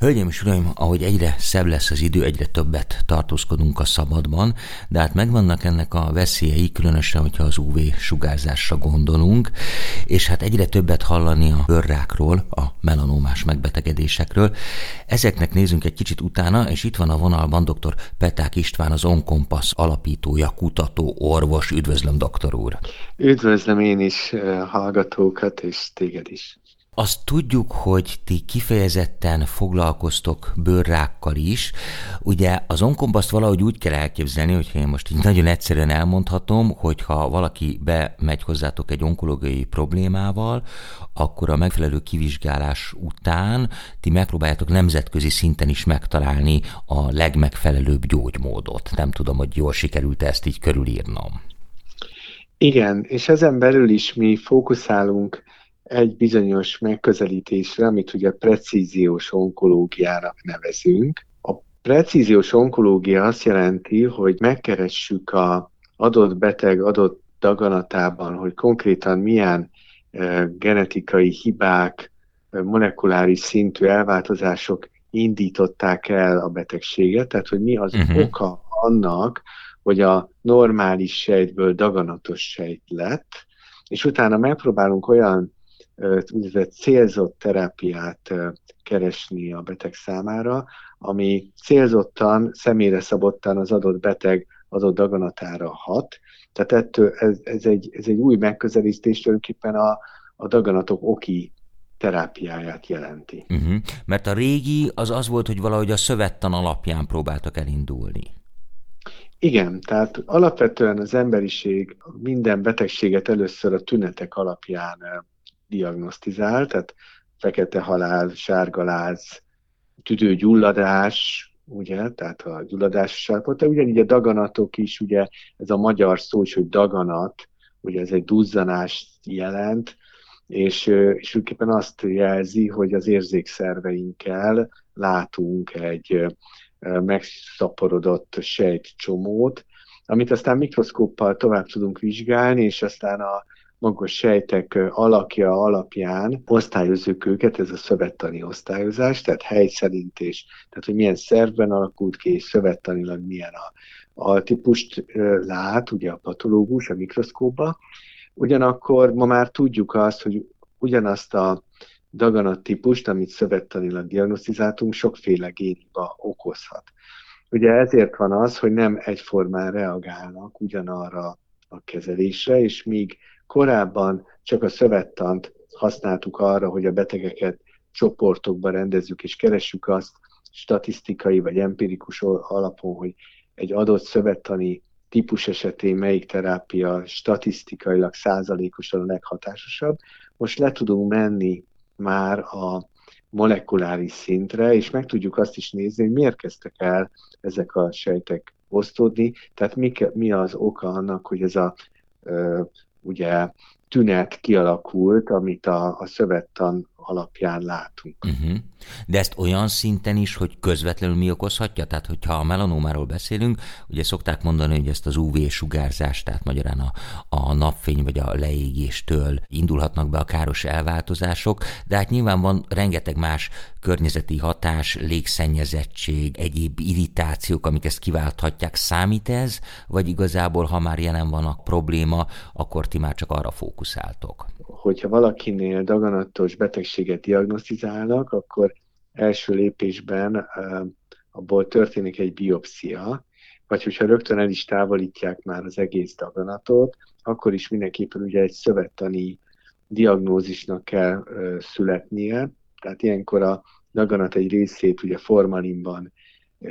Hölgyeim és uraim, ahogy egyre szebb lesz az idő, egyre többet tartózkodunk a szabadban, de hát megvannak ennek a veszélyei, különösen, hogyha az UV sugárzásra gondolunk, és hát egyre többet hallani a bőrrákról, a melanomás megbetegedésekről. Ezeknek nézünk egy kicsit utána, és itt van a vonalban dr. Peták István, az Onkompasz alapítója, kutató, orvos. Üdvözlöm, doktor úr! Üdvözlöm én is eh, hallgatókat, és téged is. Azt tudjuk, hogy ti kifejezetten foglalkoztok bőrrákkal is. Ugye az onkombaszt valahogy úgy kell elképzelni, hogyha én most így nagyon egyszerűen elmondhatom, hogyha valaki bemegy hozzátok egy onkológiai problémával, akkor a megfelelő kivizsgálás után ti megpróbáljátok nemzetközi szinten is megtalálni a legmegfelelőbb gyógymódot. Nem tudom, hogy jól sikerült ezt így körülírnom. Igen, és ezen belül is mi fókuszálunk egy bizonyos megközelítésre, amit ugye precíziós onkológiának nevezünk. A precíziós onkológia azt jelenti, hogy megkeressük a adott beteg adott daganatában, hogy konkrétan milyen e, genetikai hibák, e, molekuláris szintű elváltozások indították el a betegséget, tehát hogy mi az uh-huh. oka annak, hogy a normális sejtből daganatos sejt lett, és utána megpróbálunk olyan úgynevezett célzott terápiát keresni a beteg számára, ami célzottan, személyre szabottan az adott beteg adott daganatára hat. Tehát ettől ez, ez, egy, ez egy új megközelítés tulajdonképpen a, a daganatok oki terápiáját jelenti. Uh-huh. Mert a régi az az volt, hogy valahogy a szövettan alapján próbáltak elindulni. Igen, tehát alapvetően az emberiség minden betegséget először a tünetek alapján diagnosztizál, tehát fekete halál, sárgaláz, tüdőgyulladás, ugye, tehát a gyulladás sárpot, ugyanígy a daganatok is, ugye ez a magyar szó is, hogy daganat, ugye ez egy duzzanást jelent, és, és tulajdonképpen azt jelzi, hogy az érzékszerveinkkel látunk egy megszaporodott sejtcsomót, amit aztán mikroszkóppal tovább tudunk vizsgálni, és aztán a magos sejtek alakja alapján osztályozzuk őket, ez a szövettani osztályozás, tehát hely szerint és tehát hogy milyen szervben alakult ki, és szövettanilag milyen a altípust lát, ugye a patológus a mikroszkóba. Ugyanakkor ma már tudjuk azt, hogy ugyanazt a daganat típust, amit szövettanilag diagnosztizáltunk, sokféle génhiba okozhat. Ugye ezért van az, hogy nem egyformán reagálnak ugyanarra a kezelésre, és míg Korábban csak a szövettant használtuk arra, hogy a betegeket csoportokba rendezzük, és keressük azt statisztikai vagy empirikus alapon, hogy egy adott szövettani típus esetén melyik terápia statisztikailag százalékosan a leghatásosabb. Most le tudunk menni már a molekuláris szintre, és meg tudjuk azt is nézni, hogy miért kezdtek el ezek a sejtek osztódni, tehát mi, mi az oka annak, hogy ez a ugye tünet kialakult, amit a, a szövettan alapján látunk. Uh-huh. De ezt olyan szinten is, hogy közvetlenül mi okozhatja? Tehát, hogyha a melanómáról beszélünk, ugye szokták mondani, hogy ezt az UV-sugárzást, tehát magyarán a, a napfény vagy a leégéstől indulhatnak be a káros elváltozások, de hát nyilván van rengeteg más környezeti hatás, légszennyezettség, egyéb irritációk, amik ezt kiválthatják. Számít ez, vagy igazából, ha már jelen van a probléma, akkor ti már csak arra fókuszáltok? Hogyha valakinél daganatos betegséget diagnosztizálnak, akkor első lépésben abból történik egy biopszia, vagy hogyha rögtön el is távolítják már az egész daganatot, akkor is mindenképpen ugye egy szövettani diagnózisnak kell születnie, tehát ilyenkor a daganat egy részét ugye formalinban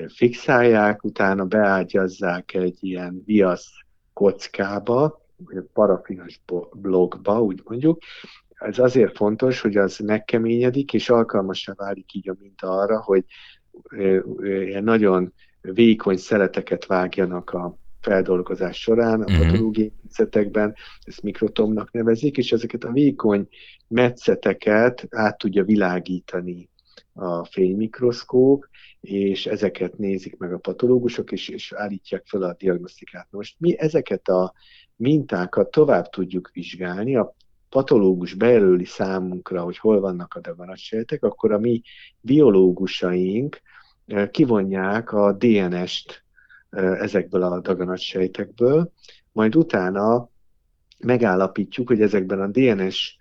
fixálják, utána beágyazzák egy ilyen viasz kockába, vagy parafinos blogba, úgy mondjuk. Ez azért fontos, hogy az megkeményedik, és alkalmasra válik így a minta arra, hogy nagyon vékony szeleteket vágjanak a feldolgozás során, a mhm. patológiai metszetekben, ezt mikrotomnak nevezik, és ezeket a vékony metszeteket át tudja világítani a fénymikroszkóp, és ezeket nézik meg a patológusok, és, és állítják fel a diagnosztikát. Most mi ezeket a mintákat tovább tudjuk vizsgálni, a patológus bejelöli számunkra, hogy hol vannak a daganatsejtek, akkor a mi biológusaink kivonják a DNS-t ezekből a daganatsejtekből, majd utána megállapítjuk, hogy ezekben a DNS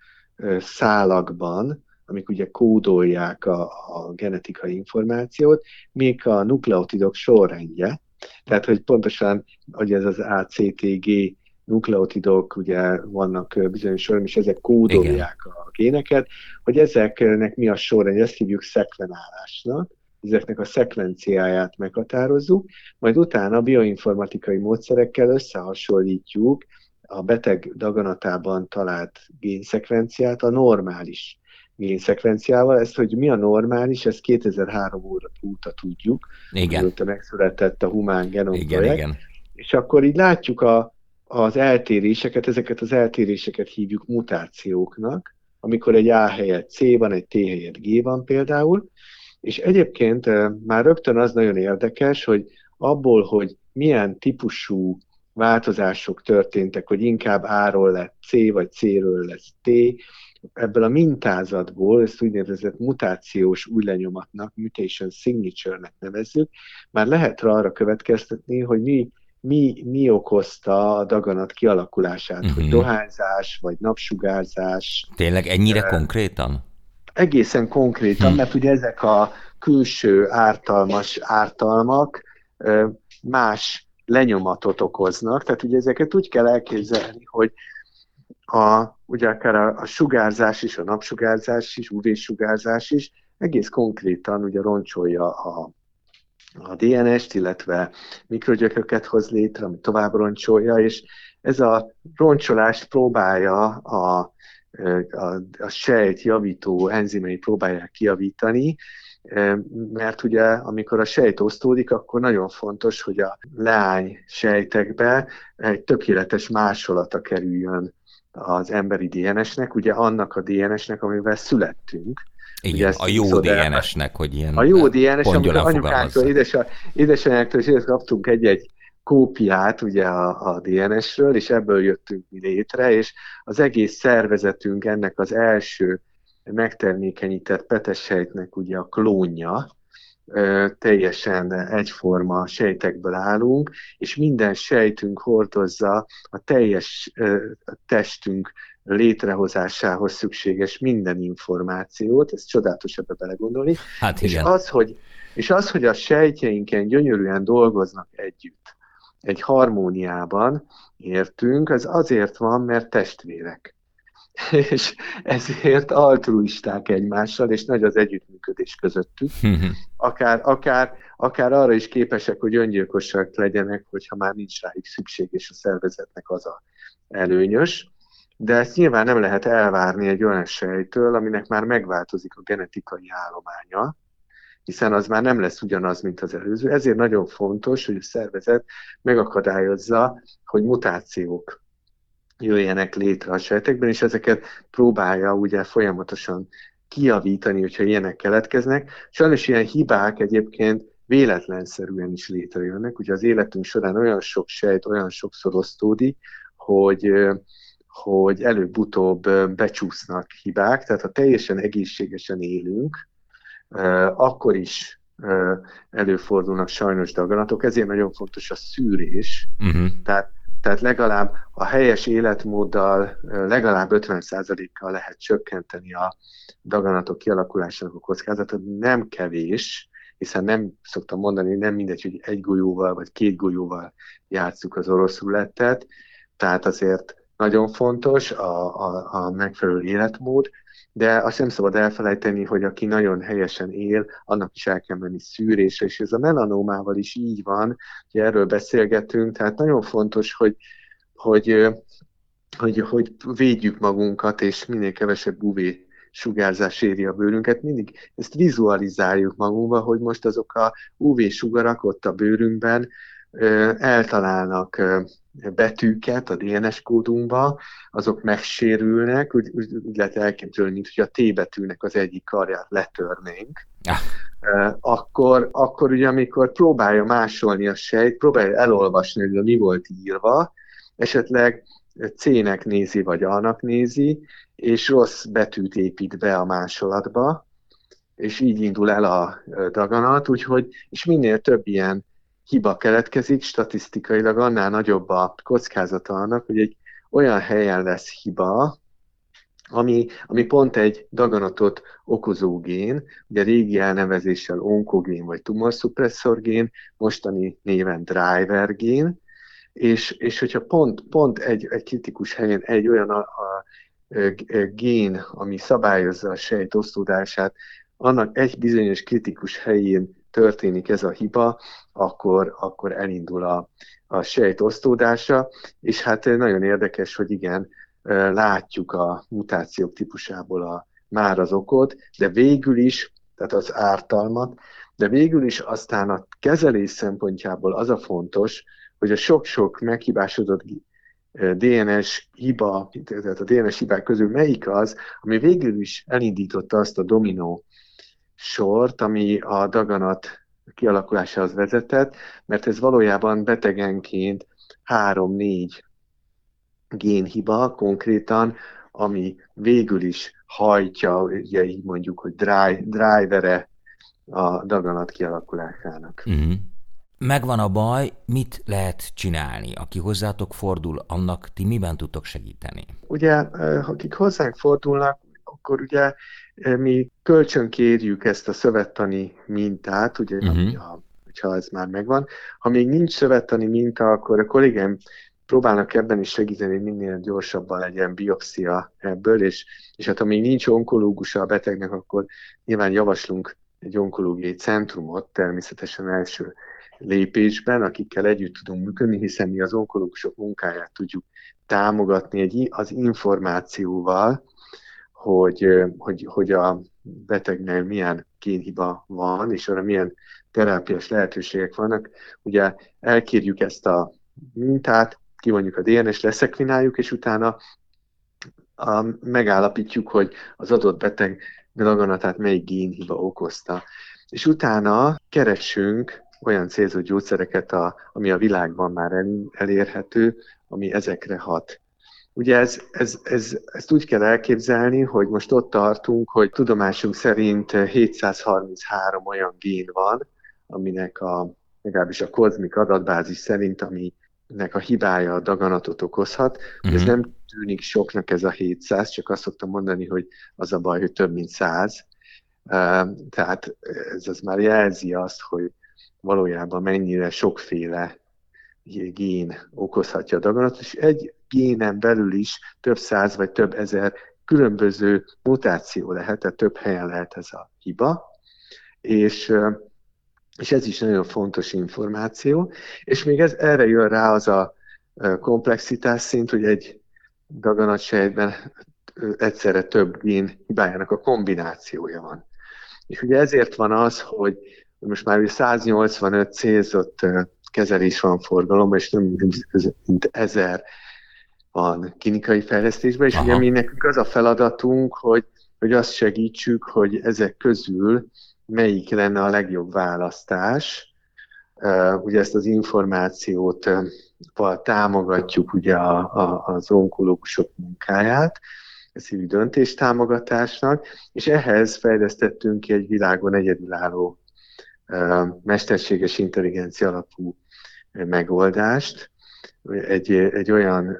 szálakban, amik ugye kódolják a, a genetikai információt, még a nukleotidok sorrendje, tehát hogy pontosan, hogy ez az ACTG nukleotidok, ugye vannak bizonyos sorrend, és ezek kódolják Igen. a géneket, hogy ezeknek mi a sorrend, ezt hívjuk szekvenálásnak, ezeknek a szekvenciáját meghatározzuk, majd utána bioinformatikai módszerekkel összehasonlítjuk a beteg daganatában talált génszekvenciát a normális génszekvenciával. Ezt, hogy mi a normális, ezt 2003 óta tudjuk, igen. mióta megszületett a humán genom igen. Igen. És akkor így látjuk a, az eltéréseket, ezeket az eltéréseket hívjuk mutációknak, amikor egy A helyett C van, egy T helyett G van például, és egyébként már rögtön az nagyon érdekes, hogy abból, hogy milyen típusú változások történtek, hogy inkább A-ról lett C, vagy C-ről lesz T, ebből a mintázatból, ezt úgynevezett mutációs új lenyomatnak, mutation signature-nek nevezzük, már lehet arra következtetni, hogy mi, mi, mi okozta a daganat kialakulását, uh-huh. hogy mhm. dohányzás, vagy napsugárzás. Tényleg ennyire uh, konkrétan? Egészen konkrétan, hm. mert ugye ezek a külső ártalmas ártalmak uh, más lenyomatot okoznak, tehát ugye ezeket úgy kell elképzelni, hogy a, ugye akár a, a sugárzás is, a napsugárzás is, UV-sugárzás is egész konkrétan ugye roncsolja a, a DNS-t, illetve mikrogyököket hoz létre, ami tovább roncsolja, és ez a roncsolást próbálja a, a, a sejt javító enzimei próbálják kijavítani, mert ugye amikor a sejt osztódik, akkor nagyon fontos, hogy a leány sejtekbe egy tökéletes másolata kerüljön az emberi DNS-nek, ugye annak a DNS-nek, amivel születtünk. Igen, a jó DNS-nek, hogy ilyen A jó DNS, amikor anyukánktól, édesa, édesanyáktól is kaptunk egy-egy kópiát ugye a, a DNS-ről, és ebből jöttünk mi létre, és az egész szervezetünk ennek az első megtermékenyített petesejtnek ugye a klónja, teljesen egyforma sejtekből állunk, és minden sejtünk hordozza a teljes testünk létrehozásához szükséges minden információt, ez csodálatos ebbe belegondolni. Hát igen. És az, hogy, és az, hogy a sejtjeinken gyönyörűen dolgoznak együtt, egy harmóniában értünk, az azért van, mert testvérek. és ezért altruisták egymással, és nagy az együttműködés közöttük. Akár, akár, akár arra is képesek, hogy öngyilkosak legyenek, hogyha már nincs rájuk szükség, és a szervezetnek az a előnyös. De ezt nyilván nem lehet elvárni egy olyan sejtől, aminek már megváltozik a genetikai állománya, hiszen az már nem lesz ugyanaz, mint az előző. Ezért nagyon fontos, hogy a szervezet megakadályozza, hogy mutációk jöjjenek létre a sejtekben, és ezeket próbálja ugye folyamatosan kiavítani, hogyha ilyenek keletkeznek. Sajnos ilyen hibák egyébként véletlenszerűen is létrejönnek. Ugye az életünk során olyan sok sejt, olyan sokszor osztódik, hogy, hogy előbb-utóbb becsúsznak hibák, tehát ha teljesen egészségesen élünk, akkor is előfordulnak sajnos daganatok, ezért nagyon fontos a szűrés. Uh-huh. Tehát tehát legalább a helyes életmóddal legalább 50%-kal lehet csökkenteni a daganatok kialakulásának a kockázatot. Nem kevés, hiszen nem szoktam mondani, nem mindegy, hogy egy golyóval vagy két golyóval játsszuk az orosz rulettet, tehát azért nagyon fontos a, a, a megfelelő életmód, de azt nem szabad elfelejteni, hogy aki nagyon helyesen él, annak is el kell menni szűrésre, és ez a melanómával is így van, hogy erről beszélgetünk, tehát nagyon fontos, hogy, hogy, hogy, hogy védjük magunkat, és minél kevesebb UV sugárzás éri a bőrünket, mindig ezt vizualizáljuk magunkba, hogy most azok a UV-sugarak ott a bőrünkben eltalálnak betűket a DNS kódunkba, azok megsérülnek, úgy, úgy, úgy lehet elképzelni, mint hogy a T betűnek az egyik karját letörnénk. Ah. Akkor, akkor ugye amikor próbálja másolni a sejt, próbálja elolvasni, hogy mi volt írva, esetleg C-nek nézi, vagy A-nak nézi, és rossz betűt épít be a másolatba, és így indul el a daganat, úgyhogy, és minél több ilyen hiba keletkezik, statisztikailag annál nagyobb a kockázata annak, hogy egy olyan helyen lesz hiba, ami, ami pont egy daganatot okozó gén, ugye régi elnevezéssel onkogén vagy gén, mostani néven driver gén, és, és hogyha pont, pont egy, egy kritikus helyen egy olyan a, a, a gén, ami szabályozza a sejt osztódását, annak egy bizonyos kritikus helyén történik ez a hiba, akkor, akkor elindul a, a sejt osztódása, és hát nagyon érdekes, hogy igen, látjuk a mutációk típusából a, már az okot, de végül is, tehát az ártalmat, de végül is aztán a kezelés szempontjából az a fontos, hogy a sok-sok meghibásodott DNS hiba, tehát a DNS hibák közül melyik az, ami végül is elindította azt a dominó sort, ami a daganat kialakulásához vezetett, mert ez valójában betegenként három-négy génhiba konkrétan, ami végül is hajtja, ugye így mondjuk, hogy dry, drivere a daganat kialakulásának. Uh-huh. Megvan a baj, mit lehet csinálni? Aki hozzátok fordul, annak ti miben tudtok segíteni? Ugye, akik hozzánk fordulnak, akkor ugye mi kölcsönkérjük ezt a szövettani mintát, ugye, uh-huh. ha, hogyha ez már megvan. Ha még nincs szövettani minta, akkor a kollégám próbálnak ebben is segíteni, hogy minél gyorsabban legyen biopszia ebből, és, és hát ha még nincs onkológusa a betegnek, akkor nyilván javaslunk egy onkológiai centrumot, természetesen első lépésben, akikkel együtt tudunk működni, hiszen mi az onkológusok munkáját tudjuk támogatni egy, az információval, hogy, hogy, hogy a betegnél milyen kénhiba van, és arra milyen terápiás lehetőségek vannak. Ugye elkérjük ezt a mintát, kivonjuk a DNS, leszekvináljuk, és utána a, megállapítjuk, hogy az adott beteg daganatát melyik génhiba okozta. És utána keresünk olyan célzott gyógyszereket, a, ami a világban már el, elérhető, ami ezekre hat. Ugye ez, ez, ez, ezt úgy kell elképzelni, hogy most ott tartunk, hogy tudomásunk szerint 733 olyan gén van, aminek a, legalábbis a kozmik adatbázis szerint, aminek a hibája a daganatot okozhat. Uh-huh. Ez mhm. nem tűnik soknak ez a 700, csak azt szoktam mondani, hogy az a baj, hogy több mint 100. Tehát ez az már jelzi azt, hogy valójában mennyire sokféle gén okozhatja a daganatot, és egy génen belül is több száz vagy több ezer különböző mutáció lehet, tehát több helyen lehet ez a hiba, és, és ez is nagyon fontos információ, és még ez, erre jön rá az a komplexitás szint, hogy egy daganatsejtben egyszerre több gén hibájának a kombinációja van. És ugye ezért van az, hogy most már 185 célzott kezelés van forgalomban, és nem mint ezer van klinikai fejlesztésben, és Aha. ugye mi nekünk az a feladatunk, hogy, hogy azt segítsük, hogy ezek közül melyik lenne a legjobb választás. Ugye ezt az információt támogatjuk ugye a, a, az onkológusok munkáját, ezt hívjuk döntéstámogatásnak, és ehhez fejlesztettünk ki egy világon egyedülálló mesterséges intelligencia alapú megoldást, egy, egy olyan,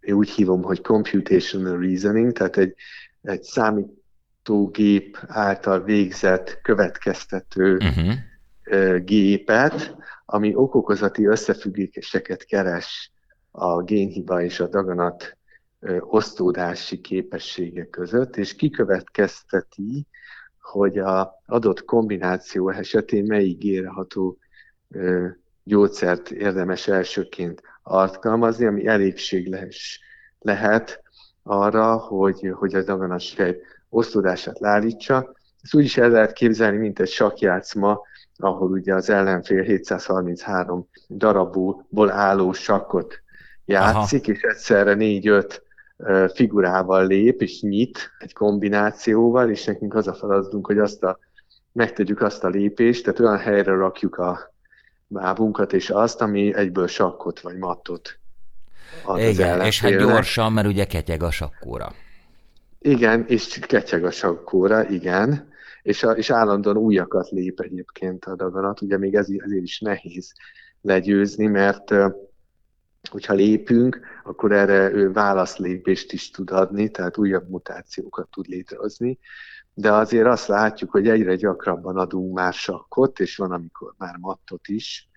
én úgy hívom, hogy computational reasoning, tehát egy, egy számítógép által végzett következtető uh-huh. gépet, ami okokozati összefüggéseket keres a génhiba és a daganat osztódási képessége között, és kikövetkezteti, hogy a adott kombináció esetén melyik érható gyógyszert érdemes elsőként alkalmazni, ami elégséges lehet arra, hogy, hogy a daganatfej osztódását lárítsa. Ezt úgy is el lehet képzelni, mint egy sakjátszma, ahol ugye az ellenfél 733 darabból álló sakkot játszik, Aha. és egyszerre 4-5 figurával lép, és nyit egy kombinációval, és nekünk az a feladatunk, hogy azt a, megtegyük azt a lépést, tehát olyan helyre rakjuk a lábunkat, és azt, ami egyből sakkot vagy mattot Az Igen, és hát gyorsan, mert ugye ketyeg a sakkóra. Igen, és ketyeg a sakkóra, igen, és, a, és állandóan újakat lép egyébként a daganat, ugye még ez, ezért is nehéz legyőzni, mert hogyha lépünk, akkor erre ő válaszlépést is tud adni, tehát újabb mutációkat tud létrehozni, de azért azt látjuk, hogy egyre gyakrabban adunk már sakkot, és van, amikor már mattot is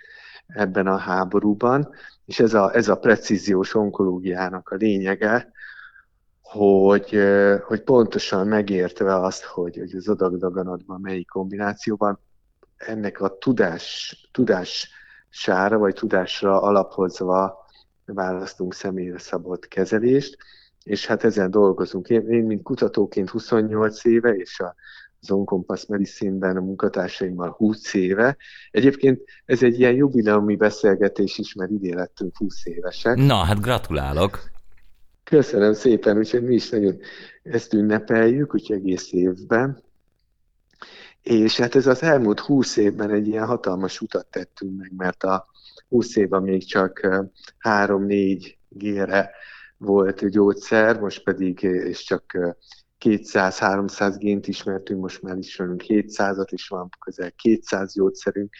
ebben a háborúban, és ez a, ez a precíziós onkológiának a lényege, hogy, hogy pontosan megértve azt, hogy, hogy az adagdaganatban melyik kombinációban, ennek a tudás, tudás sára vagy tudásra alapozva választunk személyre szabott kezelést, és hát ezen dolgozunk. Én, én mint kutatóként 28 éve, és a az Oncompass Medicine-ben a munkatársaimmal 20 éve. Egyébként ez egy ilyen jubileumi beszélgetés is, mert idén lettünk 20 évesek. Na, hát gratulálok! Köszönöm szépen, úgyhogy mi is nagyon ezt ünnepeljük, úgyhogy egész évben. És hát ez az elmúlt 20 évben egy ilyen hatalmas utat tettünk meg, mert a 20 évben még csak 3-4 gére volt gyógyszer, most pedig és csak 200-300 gént ismertünk, most már ismerünk 700-at, és van közel 200 gyógyszerünk.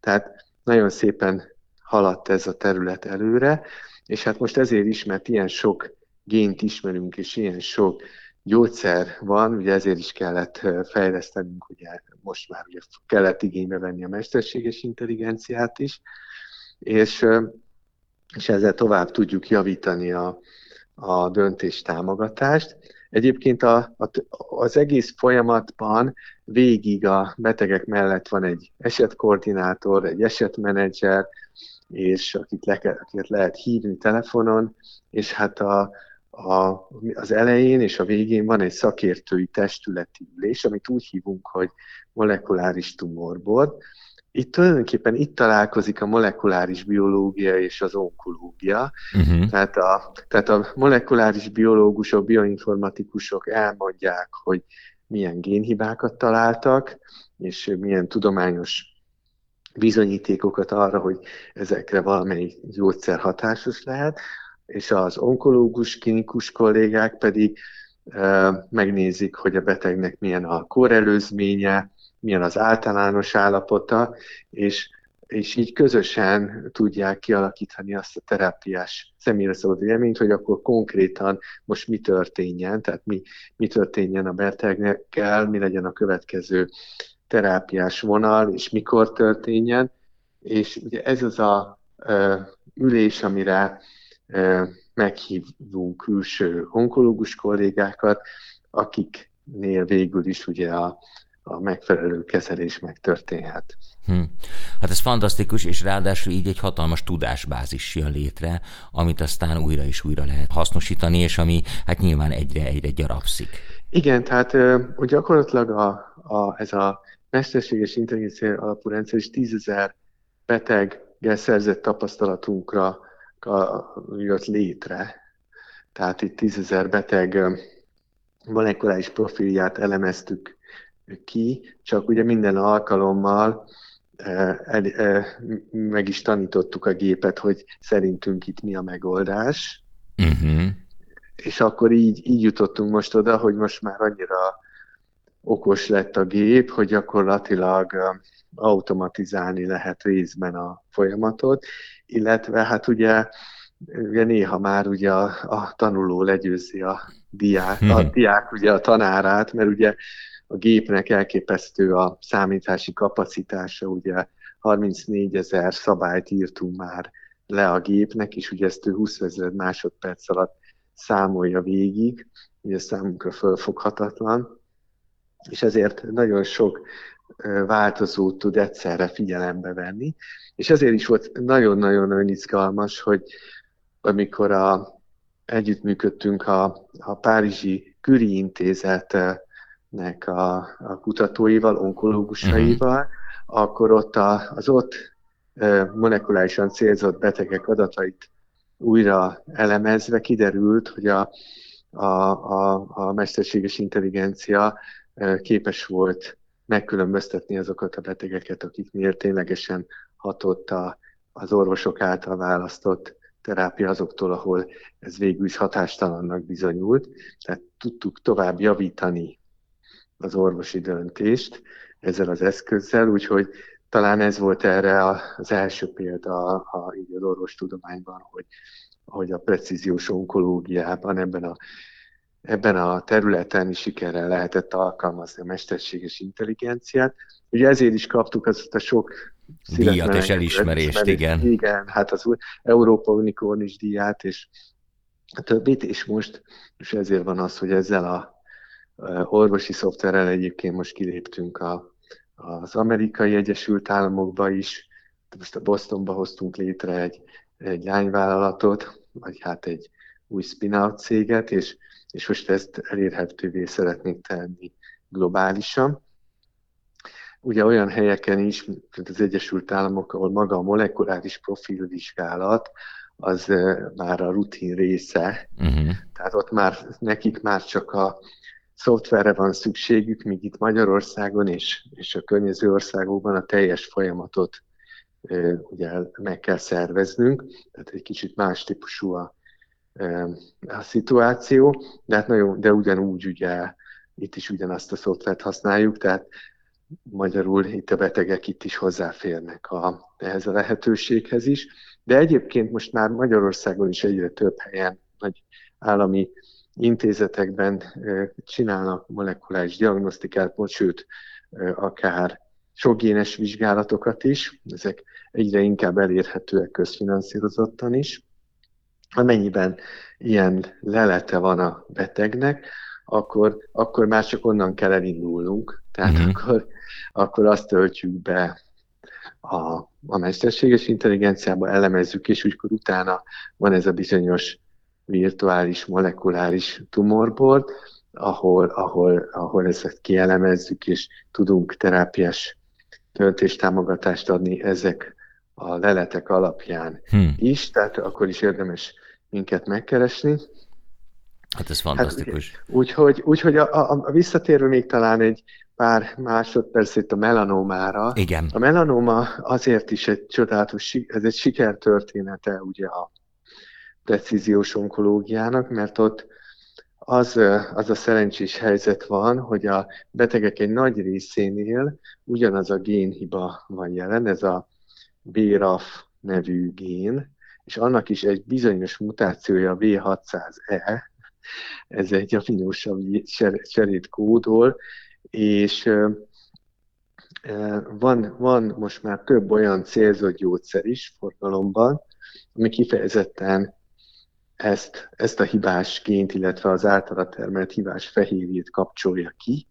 Tehát nagyon szépen haladt ez a terület előre, és hát most ezért is, mert ilyen sok gént ismerünk, és ilyen sok gyógyszer van, ugye ezért is kellett fejlesztenünk, ugye most már ugye kellett igénybe venni a mesterséges intelligenciát is, és, és ezzel tovább tudjuk javítani a, a döntés támogatást. Egyébként a, a, az egész folyamatban végig a betegek mellett van egy esetkoordinátor, egy esetmenedzser, és akit, le, akit lehet hívni telefonon, és hát a, a, az elején és a végén van egy szakértői testületi ülés, amit úgy hívunk, hogy molekuláris tumorbord. Itt tulajdonképpen itt találkozik a molekuláris biológia és az onkológia. Uh-huh. Tehát, a, tehát a molekuláris biológusok, bioinformatikusok elmondják, hogy milyen génhibákat találtak, és milyen tudományos bizonyítékokat arra, hogy ezekre valamelyik gyógyszer hatásos lehet és az onkológus, klinikus kollégák pedig megnézik, hogy a betegnek milyen a korelőzménye, milyen az általános állapota, és, és így közösen tudják kialakítani azt a terápiás személyre szabad élményt, hogy akkor konkrétan most mi történjen, tehát mi, mi történjen a betegnekkel, mi legyen a következő terápiás vonal, és mikor történjen. És ugye ez az a ö, ülés, amire meghívunk külső onkológus kollégákat, akiknél végül is ugye a, a megfelelő kezelés megtörténhet. Hm. Hát ez fantasztikus, és ráadásul így egy hatalmas tudásbázis jön létre, amit aztán újra és újra lehet hasznosítani, és ami hát nyilván egyre-egyre gyarapszik. Igen, tehát hogy gyakorlatilag a, a, ez a mesterséges intelligencia alapú rendszer is tízezer beteggel szerzett tapasztalatunkra jött létre. Tehát itt tízezer beteg molekuláris profilját elemeztük ki, csak ugye minden alkalommal meg is tanítottuk a gépet, hogy szerintünk itt mi a megoldás. Uh-huh. És akkor így, így jutottunk most oda, hogy most már annyira okos lett a gép, hogy gyakorlatilag automatizálni lehet részben a folyamatot, illetve hát ugye, ugye néha már ugye a, a tanuló legyőzi a diák, a hmm. diák ugye a tanárát, mert ugye a gépnek elképesztő a számítási kapacitása, ugye 34 ezer szabályt írtunk már le a gépnek, és ugye ezt ő 20 ezer másodperc alatt számolja végig, ugye számunkra fölfoghatatlan, és ezért nagyon sok változót tud egyszerre figyelembe venni, és ezért is volt nagyon-nagyon izgalmas, hogy amikor a, együttműködtünk a, a Párizsi Küri Intézetnek a, a kutatóival, onkológusaival, uh-huh. akkor ott a, az ott molekulárisan célzott betegek adatait újra elemezve kiderült, hogy a, a, a, a mesterséges intelligencia képes volt megkülönböztetni azokat a betegeket, akiknél ténylegesen hatott a, az orvosok által választott terápia azoktól, ahol ez végül is hatástalannak bizonyult, tehát tudtuk tovább javítani az orvosi döntést ezzel az eszközzel, úgyhogy talán ez volt erre az első példa a, a, az orvostudományban, hogy, hogy a precíziós onkológiában ebben a, ebben a területen is sikerrel lehetett alkalmazni a mesterséges intelligenciát. Ugye ezért is kaptuk azt a sok díjat és elismerést, elismerést, igen. Igen, hát az Európa Unicornis díját, és a többit, és most, és ezért van az, hogy ezzel a orvosi szoftverrel egyébként most kiléptünk a, az amerikai Egyesült Államokba is, most a Bostonba hoztunk létre egy, egy lányvállalatot, vagy hát egy új spin-out céget, és, és most ezt elérhetővé szeretnénk tenni globálisan. Ugye olyan helyeken is, mint az Egyesült Államok, ahol maga a molekuláris profilvizsgálat, az már a rutin része, uh-huh. tehát ott már nekik már csak a szoftverre van szükségük, míg itt Magyarországon és, és a környező országokban a teljes folyamatot ugye meg kell szerveznünk, tehát egy kicsit más típusú a, a szituáció, de, hát nagyon, de ugyanúgy ugye itt is ugyanazt a szoftvert használjuk, tehát magyarul itt a betegek itt is hozzáférnek a, ehhez a lehetőséghez is. De egyébként most már Magyarországon is egyre több helyen nagy állami intézetekben csinálnak molekuláris diagnosztikát, most sőt, akár sokgénes vizsgálatokat is, ezek egyre inkább elérhetőek közfinanszírozottan is. Amennyiben ilyen lelete van a betegnek, akkor, akkor már csak onnan kell elindulnunk. Tehát uh-huh. akkor, akkor azt töltjük be a, a mesterséges intelligenciába, elemezzük, és úgykor utána van ez a bizonyos virtuális molekuláris tumorbord, ahol, ahol, ahol ezt kielemezzük, és tudunk terápiás töltéstámogatást adni ezek a leletek alapján hmm. is, tehát akkor is érdemes minket megkeresni. Hát ez fantasztikus. Hát, úgyhogy úgyhogy a, a, a visszatérve még talán egy pár másodperc itt a melanómára. Igen. A melanóma azért is egy csodálatos, ez egy sikertörténete ugye a precíziós onkológiának, mert ott az, az a szerencsés helyzet van, hogy a betegek egy nagy részénél ugyanaz a génhiba van jelen, ez a BRAF nevű gén, és annak is egy bizonyos mutációja a V600E, ez egy aminósav cserét kódol, és van, van most már több olyan célzott gyógyszer is forgalomban, ami kifejezetten ezt, ezt a hibás gént, illetve az általa termelt hibás fehérjét kapcsolja ki,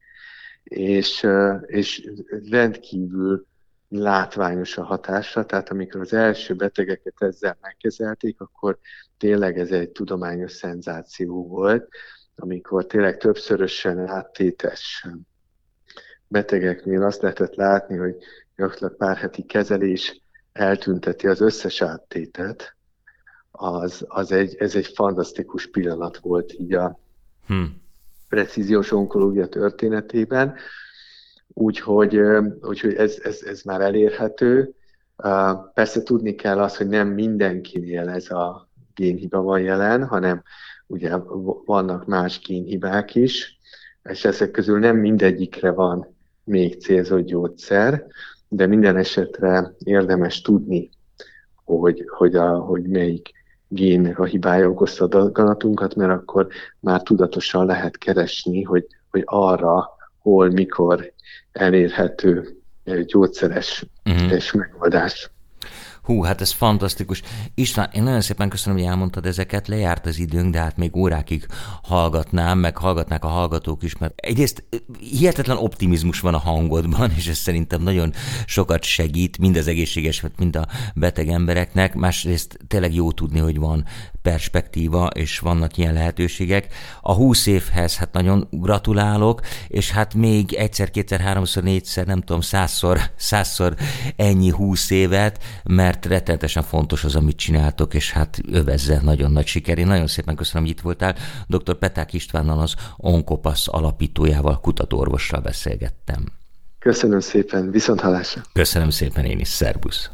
és, és rendkívül látványos a hatása, tehát amikor az első betegeket ezzel megkezelték, akkor tényleg ez egy tudományos szenzáció volt, amikor tényleg többszörösen áttétes betegeknél azt lehetett látni, hogy gyakorlatilag pár heti kezelés eltünteti az összes áttétet, az, az egy, ez egy fantasztikus pillanat volt így a hmm. precíziós onkológia történetében, úgyhogy, úgyhogy ez, ez, ez már elérhető. Persze tudni kell az, hogy nem mindenkinél ez a génhiba van jelen, hanem ugye vannak más génhibák is, és ezek közül nem mindegyikre van még célzott gyógyszer, de minden esetre érdemes tudni, hogy, hogy, a, hogy melyik génnek a hibája okozta a daganatunkat, mert akkor már tudatosan lehet keresni, hogy, hogy arra, hol, mikor elérhető gyógyszeres uh-huh. megoldás. Hú, hát ez fantasztikus. István, én nagyon szépen köszönöm, hogy elmondtad ezeket, lejárt az időnk, de hát még órákig hallgatnám, meg hallgatnák a hallgatók is, mert egyrészt hihetetlen optimizmus van a hangodban, és ez szerintem nagyon sokat segít, mind az egészséges, mind a beteg embereknek, másrészt tényleg jó tudni, hogy van perspektíva, és vannak ilyen lehetőségek. A húsz évhez hát nagyon gratulálok, és hát még egyszer, kétszer, háromszor, négyszer, nem tudom, százszor, százszor ennyi húsz évet, mert rettenetesen fontos az, amit csináltok, és hát övezze nagyon nagy siker. Én nagyon szépen köszönöm, hogy itt voltál. Dr. Peták Istvánnal az Onkopasz alapítójával, kutatóorvossal beszélgettem. Köszönöm szépen, viszont hallásra. Köszönöm szépen én is, szervusz.